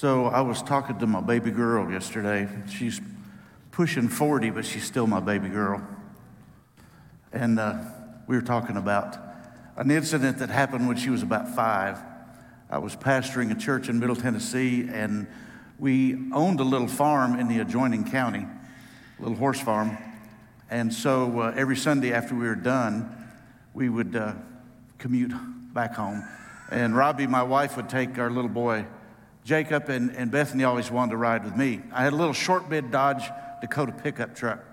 So I was talking to my baby girl yesterday. She's pushing 40, but she's still my baby girl. And uh, we were talking about an incident that happened when she was about five. I was pastoring a church in Middle Tennessee, and we owned a little farm in the adjoining county, a little horse farm. And so uh, every Sunday after we were done, we would uh, commute back home. And Robbie, my wife, would take our little boy Jacob, and, and Bethany always wanted to ride with me. I had a little short bed Dodge Dakota pickup truck.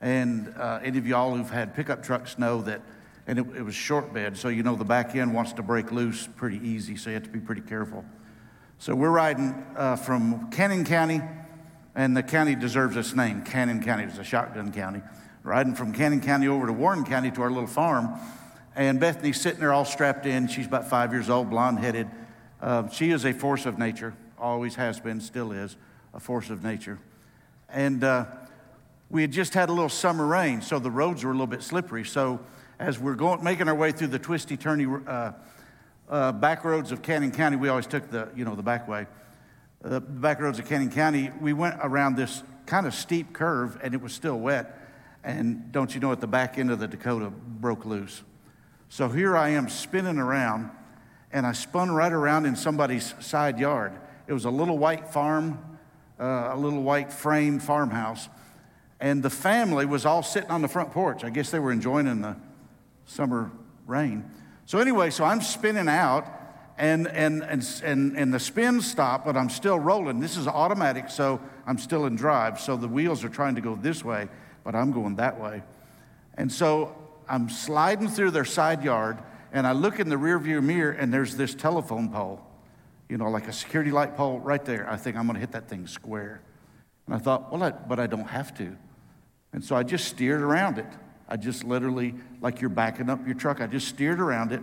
And uh, any of y'all who've had pickup trucks know that, and it, it was short bed, so you know the back end wants to break loose pretty easy, so you have to be pretty careful. So we're riding uh, from Cannon County, and the county deserves its name. Cannon County is a shotgun county. Riding from Cannon County over to Warren County to our little farm, and Bethany's sitting there all strapped in. She's about five years old, blonde headed. Uh, she is a force of nature, always has been, still is a force of nature. And uh, we had just had a little summer rain, so the roads were a little bit slippery. So as we're going, making our way through the twisty, turny uh, uh, back roads of Cannon County, we always took the, you know, the back way. The back roads of Cannon County, we went around this kind of steep curve, and it was still wet. And don't you know, at the back end of the Dakota broke loose. So here I am spinning around, and I spun right around in somebody's side yard. It was a little white farm, uh, a little white frame farmhouse, and the family was all sitting on the front porch. I guess they were enjoying the summer rain. So anyway, so I'm spinning out, and and and and, and the spin stopped, but I'm still rolling. This is automatic, so I'm still in drive. So the wheels are trying to go this way, but I'm going that way. And so I'm sliding through their side yard, and I look in the rearview mirror, and there's this telephone pole, you know, like a security light pole right there. I think I'm going to hit that thing square. And I thought, well, I, but I don't have to. And so I just steered around it. I just literally, like you're backing up your truck, I just steered around it.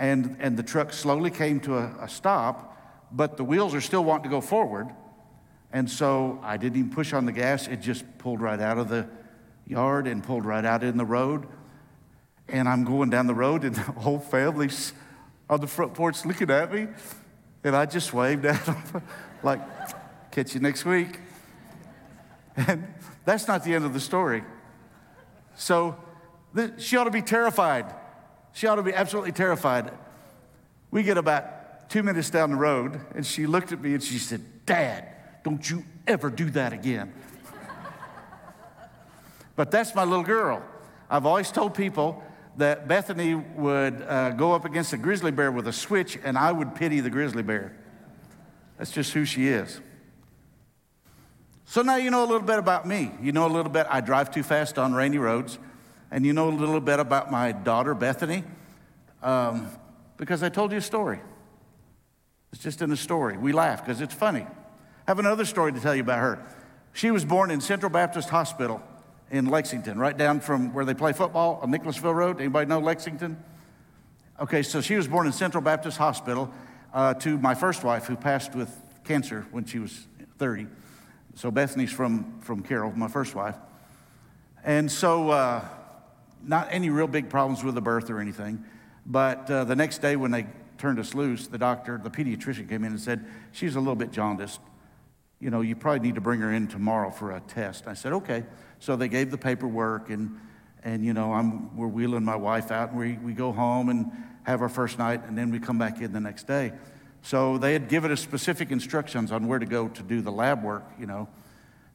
And, and the truck slowly came to a, a stop, but the wheels are still wanting to go forward. And so I didn't even push on the gas. It just pulled right out of the yard and pulled right out in the road. And I'm going down the road, and the whole family's on the front porch looking at me. And I just waved at them, like, catch you next week. And that's not the end of the story. So she ought to be terrified. She ought to be absolutely terrified. We get about two minutes down the road, and she looked at me and she said, Dad, don't you ever do that again. but that's my little girl. I've always told people that Bethany would uh, go up against a grizzly bear with a switch, and I would pity the grizzly bear. That's just who she is. So now you know a little bit about me. You know a little bit, I drive too fast on rainy roads. And you know a little bit about my daughter, Bethany, um, because I told you a story. It's just in a story. We laugh because it's funny. I have another story to tell you about her. She was born in Central Baptist Hospital in Lexington, right down from where they play football on Nicholasville Road. Anybody know Lexington? Okay, so she was born in Central Baptist Hospital uh, to my first wife, who passed with cancer when she was 30. So Bethany's from, from Carol, my first wife. And so, uh, not any real big problems with the birth or anything. But uh, the next day, when they turned us loose, the doctor, the pediatrician came in and said, She's a little bit jaundiced. You know, you probably need to bring her in tomorrow for a test. I said, Okay. So they gave the paperwork, and, and you know, I'm, we're wheeling my wife out, and we, we go home and have our first night, and then we come back in the next day. So they had given us specific instructions on where to go to do the lab work, you know.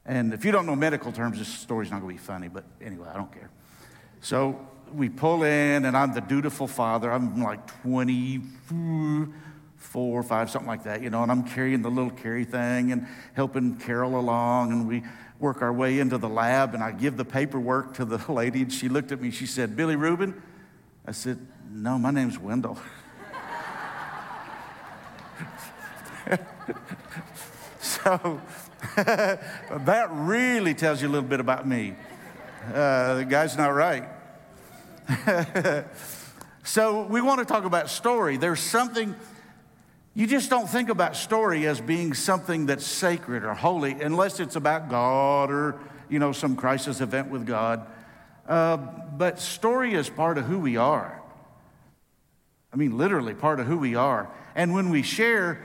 And if you don't know medical terms, this story's not going to be funny, but anyway, I don't care. So we pull in, and I'm the dutiful father. I'm like 24 or 5, something like that, you know, and I'm carrying the little carry thing and helping Carol along, and we work our way into the lab, and I give the paperwork to the lady, and she looked at me, she said, Billy Rubin? I said, no, my name's Wendell. so that really tells you a little bit about me. Uh, the guy's not right. so we want to talk about story. There's something, you just don't think about story as being something that's sacred or holy unless it's about God or, you know, some crisis event with God. Uh, but story is part of who we are. I mean, literally part of who we are. And when we share,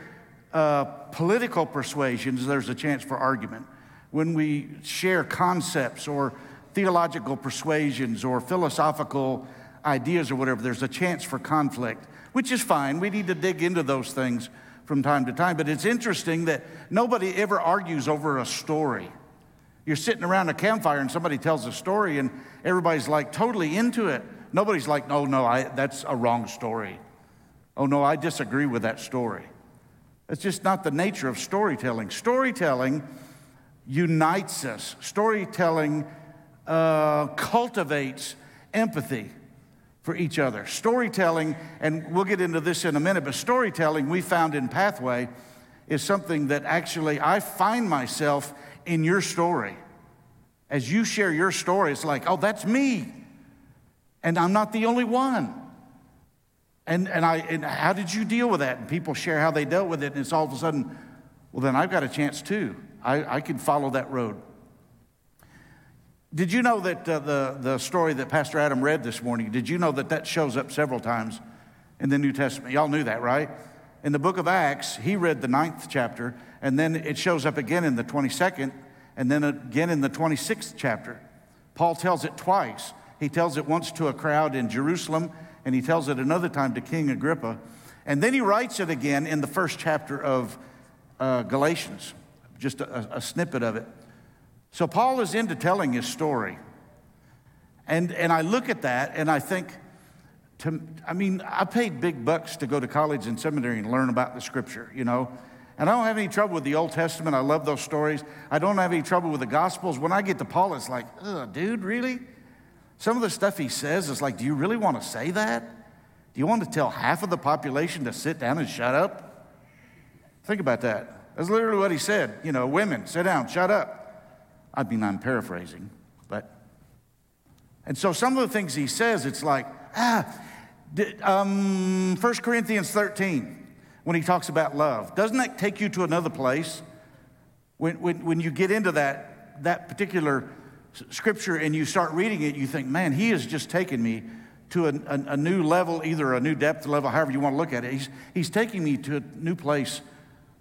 uh, political persuasions, there's a chance for argument. When we share concepts or theological persuasions or philosophical ideas or whatever, there's a chance for conflict, which is fine. We need to dig into those things from time to time. But it's interesting that nobody ever argues over a story. You're sitting around a campfire and somebody tells a story and everybody's like totally into it. Nobody's like, no, no, I, that's a wrong story. Oh, no, I disagree with that story. It's just not the nature of storytelling. Storytelling unites us, storytelling uh, cultivates empathy for each other. Storytelling, and we'll get into this in a minute, but storytelling we found in Pathway is something that actually I find myself in your story. As you share your story, it's like, oh, that's me. And I'm not the only one. And, and, I, and how did you deal with that? And people share how they dealt with it, and it's all of a sudden, well, then I've got a chance too. I, I can follow that road. Did you know that uh, the, the story that Pastor Adam read this morning, did you know that that shows up several times in the New Testament? Y'all knew that, right? In the book of Acts, he read the ninth chapter, and then it shows up again in the 22nd, and then again in the 26th chapter. Paul tells it twice. He tells it once to a crowd in Jerusalem, and he tells it another time to King Agrippa. And then he writes it again in the first chapter of uh, Galatians, just a, a snippet of it. So Paul is into telling his story. And, and I look at that and I think, to, I mean, I paid big bucks to go to college and seminary and learn about the scripture, you know. And I don't have any trouble with the Old Testament. I love those stories. I don't have any trouble with the Gospels. When I get to Paul, it's like, ugh, dude, really? Some of the stuff he says is like, do you really want to say that? Do you want to tell half of the population to sit down and shut up? Think about that. That's literally what he said. You know, women, sit down, shut up. I mean, I'm paraphrasing, but. And so some of the things he says, it's like, ah, um, 1 Corinthians 13, when he talks about love, doesn't that take you to another place? When, when, when you get into that, that particular scripture and you start reading it, you think, man, he has just taken me to a, a, a, new level, either a new depth level, however you want to look at it. He's, he's taking me to a new place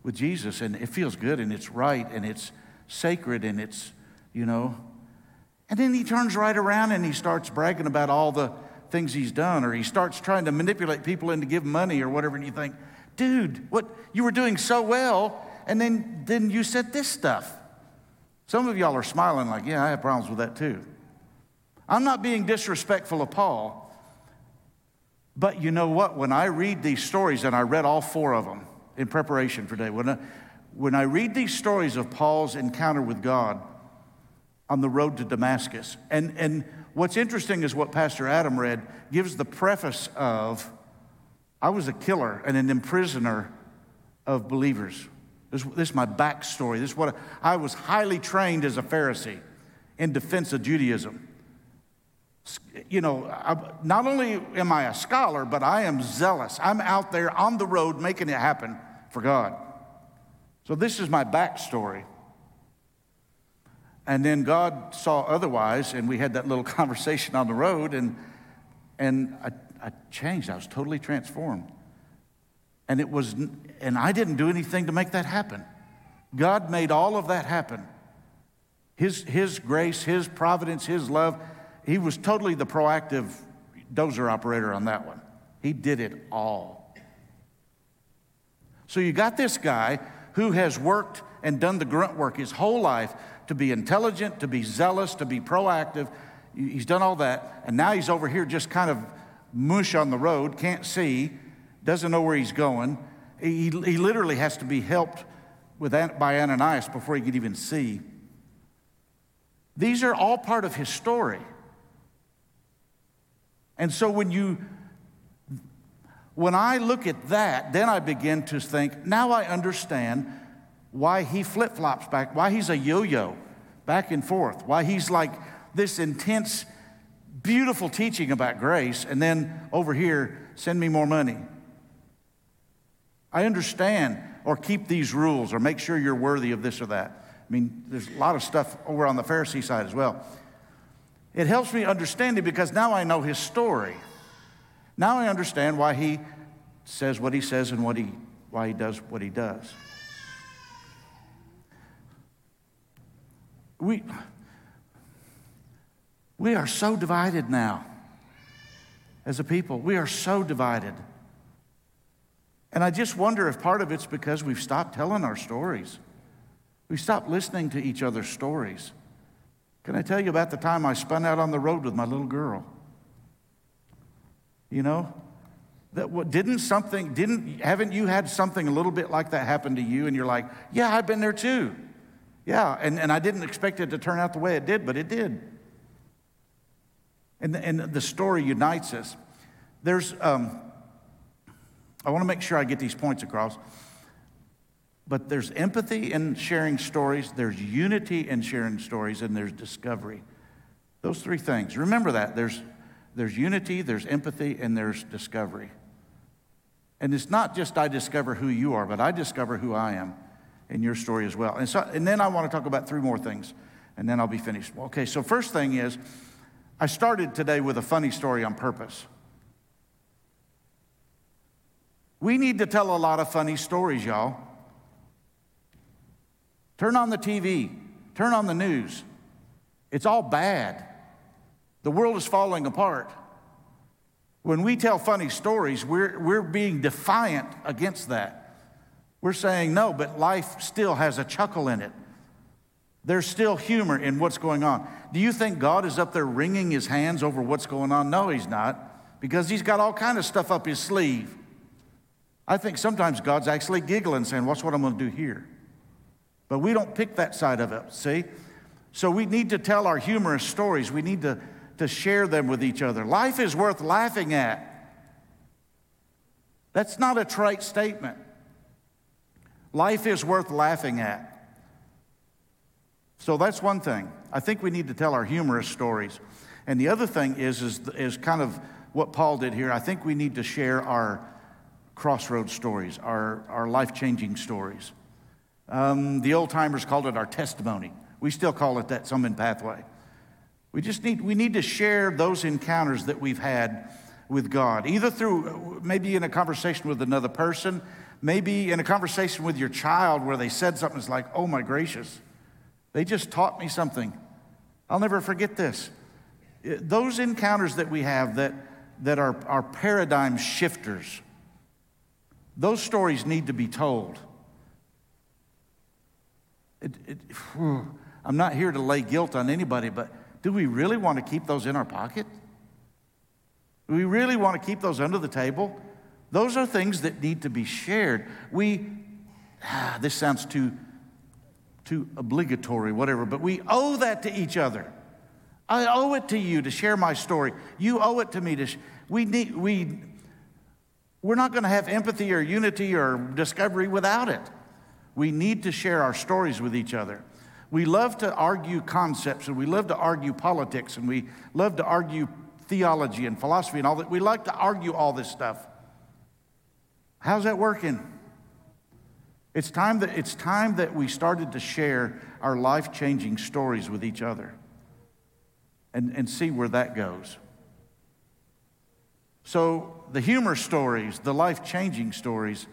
with Jesus, and it feels good, and it's right, and it's sacred, and it's you know. And then he turns right around and he starts bragging about all the things he's done, or he starts trying to manipulate people into giving money or whatever, and you think, dude, what you were doing so well, and then then you said this stuff. Some of y'all are smiling like, yeah, I have problems with that too. I'm not being disrespectful of Paul, but you know what? When I read these stories, and I read all four of them in preparation for today, when I, when I read these stories of Paul's encounter with God, on the road to Damascus. And, and what's interesting is what Pastor Adam read gives the preface of I was a killer and an imprisoner of believers. This, this is my backstory. This is what I, I was highly trained as a Pharisee in defense of Judaism. You know, I, not only am I a scholar, but I am zealous. I'm out there on the road making it happen for God. So, this is my backstory. And then God saw otherwise, and we had that little conversation on the road, and, and I, I changed. I was totally transformed. And it was, and I didn't do anything to make that happen. God made all of that happen. His, his grace, His providence, His love. He was totally the proactive dozer operator on that one. He did it all. So you got this guy who has worked and done the grunt work his whole life to be intelligent, to be zealous, to be proactive. He's done all that. And now he's over here just kind of mush on the road, can't see, doesn't know where he's going. He, he literally has to be helped with, by Ananias before he could even see. These are all part of his story. And so when you when I look at that, then I begin to think, now I understand why he flip flops back, why he's a yo yo back and forth, why he's like this intense, beautiful teaching about grace, and then over here, send me more money. I understand, or keep these rules, or make sure you're worthy of this or that. I mean, there's a lot of stuff over on the Pharisee side as well. It helps me understand it because now I know his story. Now I understand why he says what he says and what he why he does what he does. We, we are so divided now as a people. We are so divided. And I just wonder if part of it's because we've stopped telling our stories. We stopped listening to each other's stories. Can I tell you about the time I spun out on the road with my little girl? You know, that what didn't something didn't haven't you had something a little bit like that happen to you and you're like, yeah, I've been there too. Yeah, and, and I didn't expect it to turn out the way it did, but it did. And, and the story unites us. There's, um, I want to make sure I get these points across. But there's empathy in sharing stories, there's unity in sharing stories, and there's discovery. Those three things. Remember that. There's, there's unity, there's empathy, and there's discovery. And it's not just I discover who you are, but I discover who I am in your story as well. And, so, and then I want to talk about three more things, and then I'll be finished. Okay, so first thing is, I started today with a funny story on purpose. We need to tell a lot of funny stories, y'all. Turn on the TV, turn on the news. It's all bad. The world is falling apart. When we tell funny stories, we're, we're being defiant against that. We're saying, no, but life still has a chuckle in it. There's still humor in what's going on. Do you think God is up there wringing his hands over what's going on? No, he's not, because he's got all kind of stuff up his sleeve. I think sometimes God's actually giggling, saying, What's what I'm going to do here? But we don't pick that side of it, see? So we need to tell our humorous stories. We need to, to share them with each other. Life is worth laughing at. That's not a trite statement. Life is worth laughing at. So that's one thing. I think we need to tell our humorous stories. And the other thing is, is, is kind of what Paul did here. I think we need to share our crossroads stories, our, our life changing stories. Um, the old timers called it our testimony. We still call it that, some in Pathway. We just need, we need to share those encounters that we've had with God, either through maybe in a conversation with another person, maybe in a conversation with your child where they said something that's like, oh my gracious, they just taught me something. I'll never forget this. Eh, those encounters that we have that, that are, are paradigm shifters those stories need to be told. It, it, I'm not here to lay guilt on anybody, but do we really want to keep those in our pocket? Do we really want to keep those under the table? Those are things that need to be shared. We, ah, this sounds too, too obligatory, whatever, but we owe that to each other. I owe it to you to share my story. You owe it to me to. Sh- we need. We we're not going to have empathy or unity or discovery without it. We need to share our stories with each other. We love to argue concepts and we love to argue politics and we love to argue theology and philosophy and all that. We like to argue all this stuff. How's that working? It's time that, it's time that we started to share our life changing stories with each other and, and see where that goes. So, the humor stories, the life changing stories,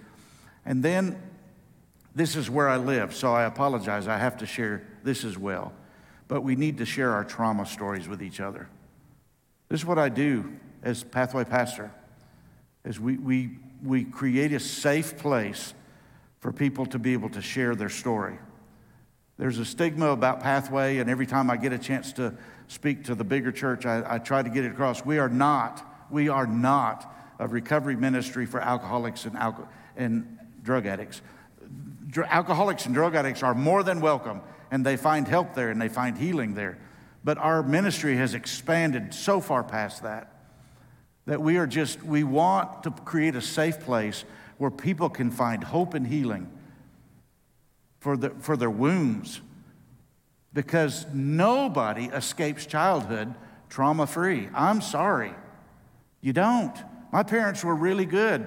and then this is where I live, so I apologize. I have to share this as well. But we need to share our trauma stories with each other. This is what I do as Pathway Pastor, is we, we, we create a safe place for people to be able to share their story. There's a stigma about Pathway, and every time I get a chance to speak to the bigger church, I, I try to get it across. We are not we are not a recovery ministry for alcoholics and, alco- and drug addicts. Dr- alcoholics and drug addicts are more than welcome, and they find help there and they find healing there. But our ministry has expanded so far past that that we are just, we want to create a safe place where people can find hope and healing for, the, for their wounds because nobody escapes childhood trauma free. I'm sorry. You don't. My parents were really good,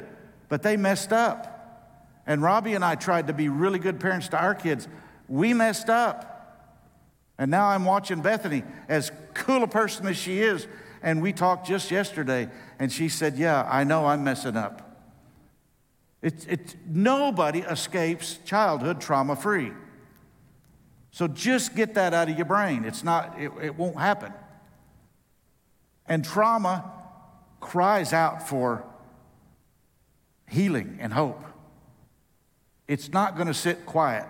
but they messed up. And Robbie and I tried to be really good parents to our kids. We messed up. And now I'm watching Bethany, as cool a person as she is. And we talked just yesterday, and she said, Yeah, I know I'm messing up. It's, it's, nobody escapes childhood trauma free. So just get that out of your brain. It's not, it, it won't happen. And trauma cries out for healing and hope. It's not going to sit quiet.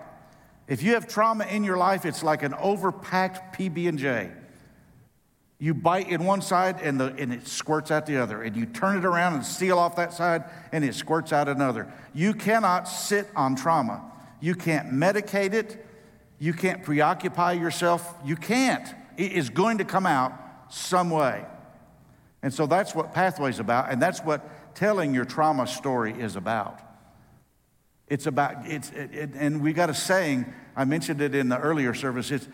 If you have trauma in your life, it's like an overpacked PB&J. You bite in one side and, the, and it squirts out the other, and you turn it around and seal off that side and it squirts out another. You cannot sit on trauma. You can't medicate it. You can't preoccupy yourself. You can't. It is going to come out some way. And so that's what Pathway's about, and that's what telling your trauma story is about. It's about, it's, it, it, and we got a saying, I mentioned it in the earlier service, it's,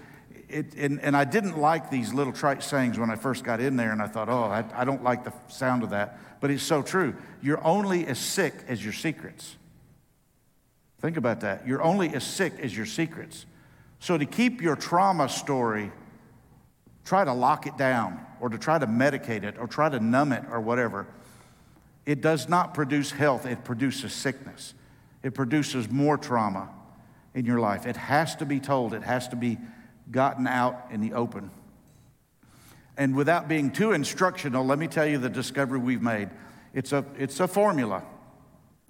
it, and, and, I didn't like these little trite sayings when I first got in there, and I thought, oh, I, I don't like the sound of that. But it's so true. You're only as sick as your secrets. Think about that. You're only as sick as your secrets. So, to keep your trauma story, try to lock it down or to try to medicate it or try to numb it or whatever. It does not produce health, it produces sickness. It produces more trauma in your life. It has to be told, it has to be gotten out in the open. And without being too instructional, let me tell you the discovery we've made. It's a, it's a formula,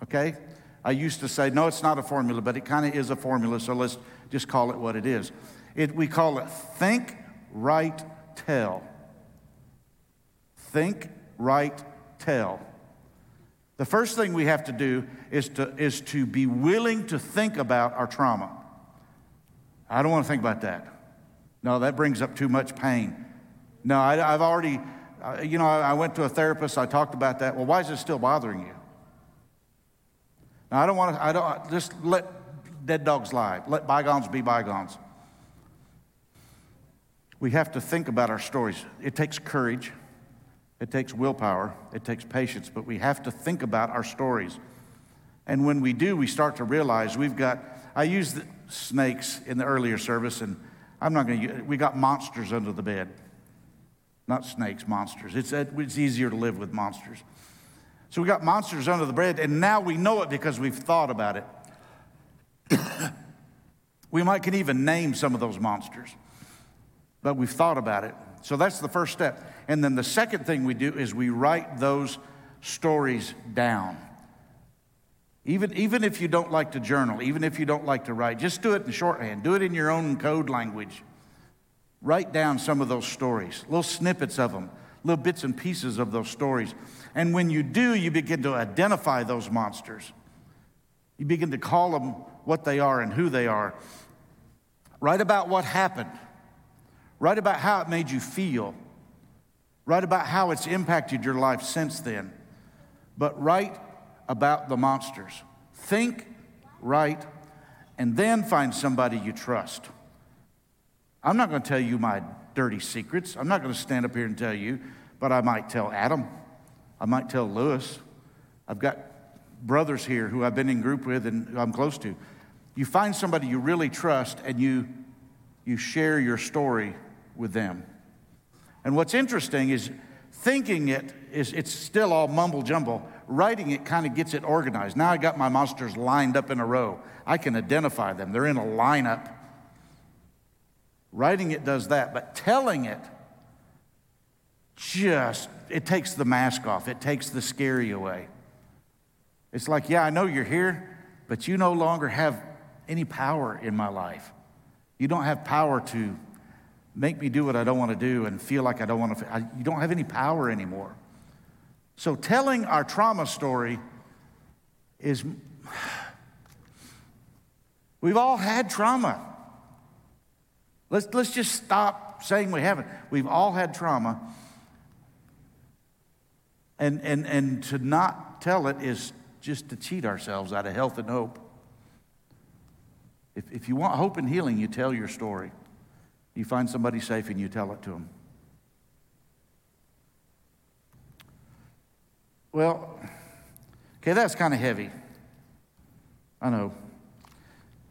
okay? I used to say, no, it's not a formula, but it kind of is a formula, so let's just call it what it is. It, we call it think, write, tell. Think, write, tell. The first thing we have to do is to, is to be willing to think about our trauma. I don't want to think about that. No, that brings up too much pain. No, I, have already, uh, you know, I, I went to a therapist, I talked about that. Well, why is it still bothering you? Now, I don't want to, I don't, just let dead dogs lie. Let bygones be bygones. We have to think about our stories. It takes courage, it takes willpower, it takes patience, but we have to think about our stories. And when we do, we start to realize we've got, I used snakes in the earlier service, and I'm not going to, we got monsters under the bed. Not snakes, monsters. It's, it's easier to live with monsters. So we got monsters under the bed, and now we know it because we've thought about it. we might can even name some of those monsters, but we've thought about it. So that's the first step. And then the second thing we do is we write those stories down. Even, even if you don't like to journal, even if you don't like to write, just do it in shorthand. Do it in your own code language. Write down some of those stories, little snippets of them, little bits and pieces of those stories. And when you do, you begin to identify those monsters. You begin to call them what they are and who they are. Write about what happened. Write about how it made you feel. Write about how it's impacted your life since then. But write about the monsters. Think, write, and then find somebody you trust. I'm not going to tell you my dirty secrets. I'm not going to stand up here and tell you, but I might tell Adam. I might tell Lewis. I've got brothers here who I've been in group with and who I'm close to. You find somebody you really trust and you, you share your story with them. And what's interesting is thinking it is it's still all mumble jumble. Writing it kind of gets it organized. Now I got my monsters lined up in a row. I can identify them. They're in a lineup. Writing it does that, but telling it just it takes the mask off. It takes the scary away. It's like, yeah, I know you're here, but you no longer have any power in my life. You don't have power to make me do what I don't want to do and feel like I don't want to. I, you don't have any power anymore. So, telling our trauma story is. We've all had trauma. Let's, let's just stop saying we haven't. We've all had trauma. And, and, and to not tell it is just to cheat ourselves out of health and hope. If, if you want hope and healing, you tell your story. You find somebody safe and you tell it to them. Well, okay, that's kind of heavy. I know.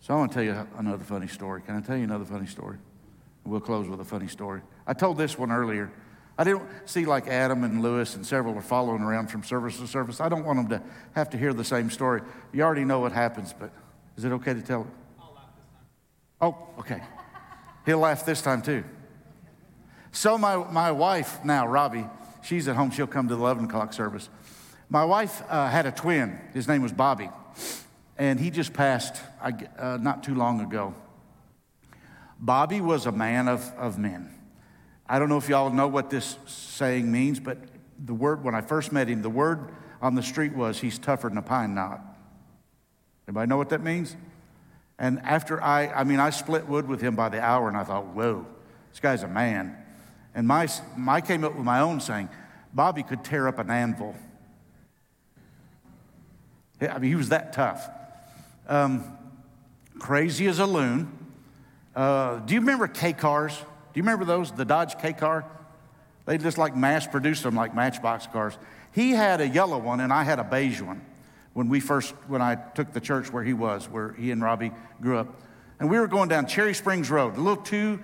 So I want to tell you another funny story. Can I tell you another funny story? We'll close with a funny story. I told this one earlier. I didn't see like Adam and Lewis and several are following around from service to service. I don't want them to have to hear the same story. You already know what happens, but is it okay to tell it? Oh, okay. He'll laugh this time too. So my, my wife now, Robbie, she's at home. She'll come to the 11 o'clock service. My wife uh, had a twin. His name was Bobby, and he just passed uh, not too long ago. Bobby was a man of, of men. I don't know if y'all know what this saying means, but the word, when I first met him, the word on the street was, he's tougher than a pine knot. Anybody know what that means? And after I, I mean, I split wood with him by the hour, and I thought, whoa, this guy's a man. And my, my came up with my own saying, Bobby could tear up an anvil. I mean, he was that tough. Um, crazy as a loon. Uh, do you remember K cars? Do you remember those? The Dodge K car? They just like mass produced them like Matchbox cars. He had a yellow one, and I had a beige one when we first, when I took the church where he was, where he and Robbie grew up. And we were going down Cherry Springs Road, a little two,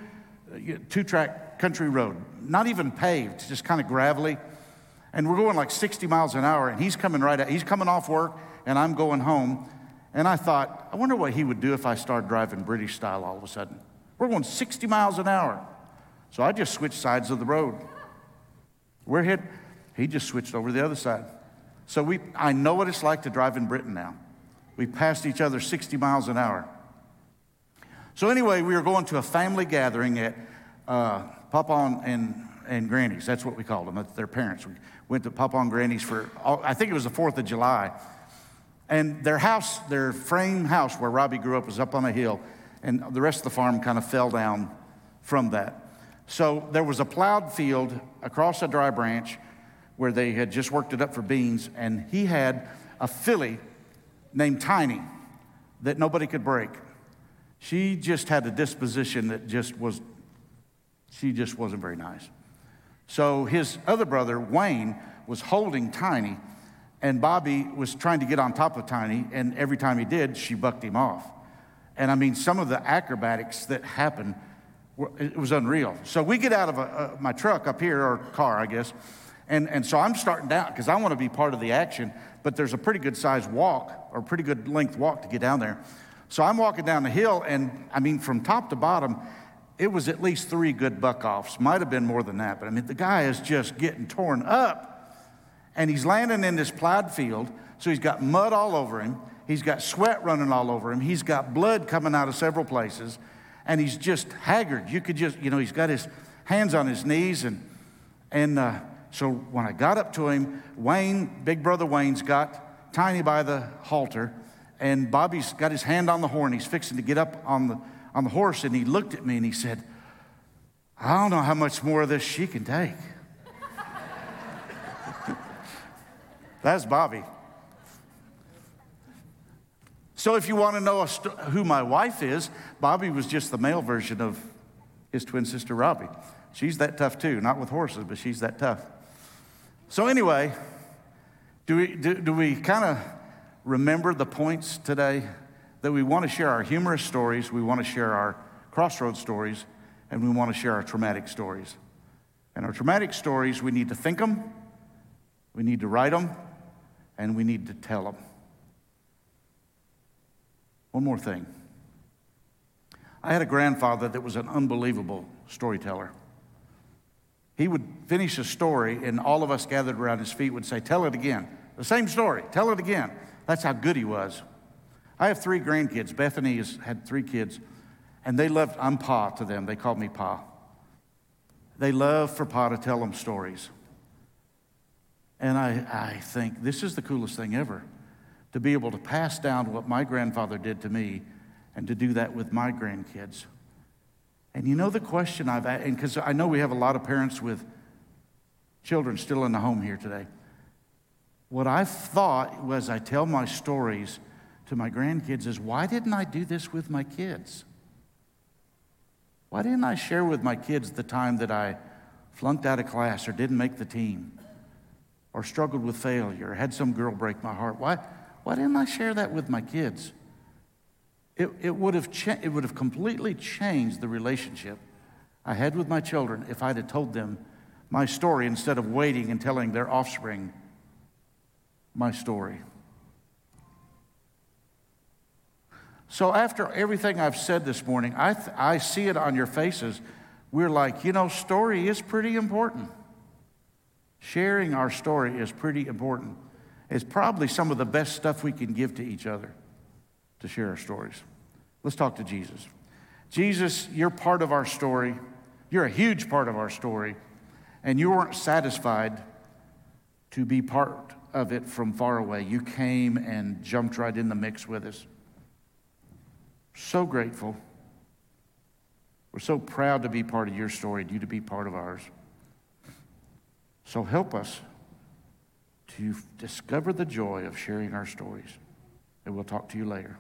uh, two track country road, not even paved, just kind of gravelly. And we're going like 60 miles an hour, and he's coming right. He's coming off work, and I'm going home. And I thought, I wonder what he would do if I started driving British style all of a sudden. We're going 60 miles an hour. So I just switched sides of the road. We're hit. He just switched over to the other side. So we, I know what it's like to drive in Britain now. We passed each other 60 miles an hour. So anyway, we were going to a family gathering at uh, Papa and, and Granny's. That's what we called them. Their parents. We went to Papa and Granny's for, oh, I think it was the 4th of July. And their house, their frame house where Robbie grew up was up on a hill. And the rest of the farm kind of fell down from that. So there was a plowed field across a dry branch where they had just worked it up for beans, and he had a filly named Tiny that nobody could break. She just had a disposition that just was, she just wasn't very nice. So his other brother, Wayne, was holding Tiny, and Bobby was trying to get on top of Tiny, and every time he did, she bucked him off. And I mean, some of the acrobatics that happened it was unreal. So we get out of a, a, my truck up here, or car, I guess, and, and so I'm starting down because I want to be part of the action, but there's a pretty good size walk or pretty good length walk to get down there. So I'm walking down the hill, and I mean, from top to bottom, it was at least three good buck offs. Might have been more than that, but I mean, the guy is just getting torn up. And he's landing in this plowed field, so he's got mud all over him. He's got sweat running all over him. He's got blood coming out of several places and he's just haggard. You could just, you know, he's got his hands on his knees. And, and uh, so when I got up to him, Wayne, big brother Wayne's got Tiny by the halter, and Bobby's got his hand on the horn. He's fixing to get up on the, on the horse, and he looked at me and he said, I don't know how much more of this she can take. That's Bobby. So, if you want to know st- who my wife is, Bobby was just the male version of his twin sister, Robbie. She's that tough too, not with horses, but she's that tough. So, anyway, do we, do, do we kind of remember the points today that we want to share our humorous stories, we want to share our crossroads stories, and we want to share our traumatic stories? And our traumatic stories, we need to think them, we need to write them, and we need to tell them. One more thing. I had a grandfather that was an unbelievable storyteller. He would finish a story, and all of us gathered around his feet would say, Tell it again. The same story, tell it again. That's how good he was. I have three grandkids. Bethany has had three kids, and they loved, I'm Pa to them. They called me Pa. They love for Pa to tell them stories. And I, I think this is the coolest thing ever to be able to pass down what my grandfather did to me and to do that with my grandkids. And you know the question I've asked, and because I know we have a lot of parents with children still in the home here today. What I've thought was I tell my stories to my grandkids is why didn't I do this with my kids? Why didn't I share with my kids the time that I flunked out of class or didn't make the team or struggled with failure or had some girl break my heart? Why? Why didn't I share that with my kids? It, it, would have cha- it would have completely changed the relationship I had with my children if I'd have told them my story instead of waiting and telling their offspring my story. So, after everything I've said this morning, I, th- I see it on your faces. We're like, you know, story is pretty important. Sharing our story is pretty important. It's probably some of the best stuff we can give to each other to share our stories. Let's talk to Jesus. Jesus, you're part of our story. You're a huge part of our story. And you weren't satisfied to be part of it from far away. You came and jumped right in the mix with us. So grateful. We're so proud to be part of your story, and you to be part of ours. So help us to discover the joy of sharing our stories. And we'll talk to you later.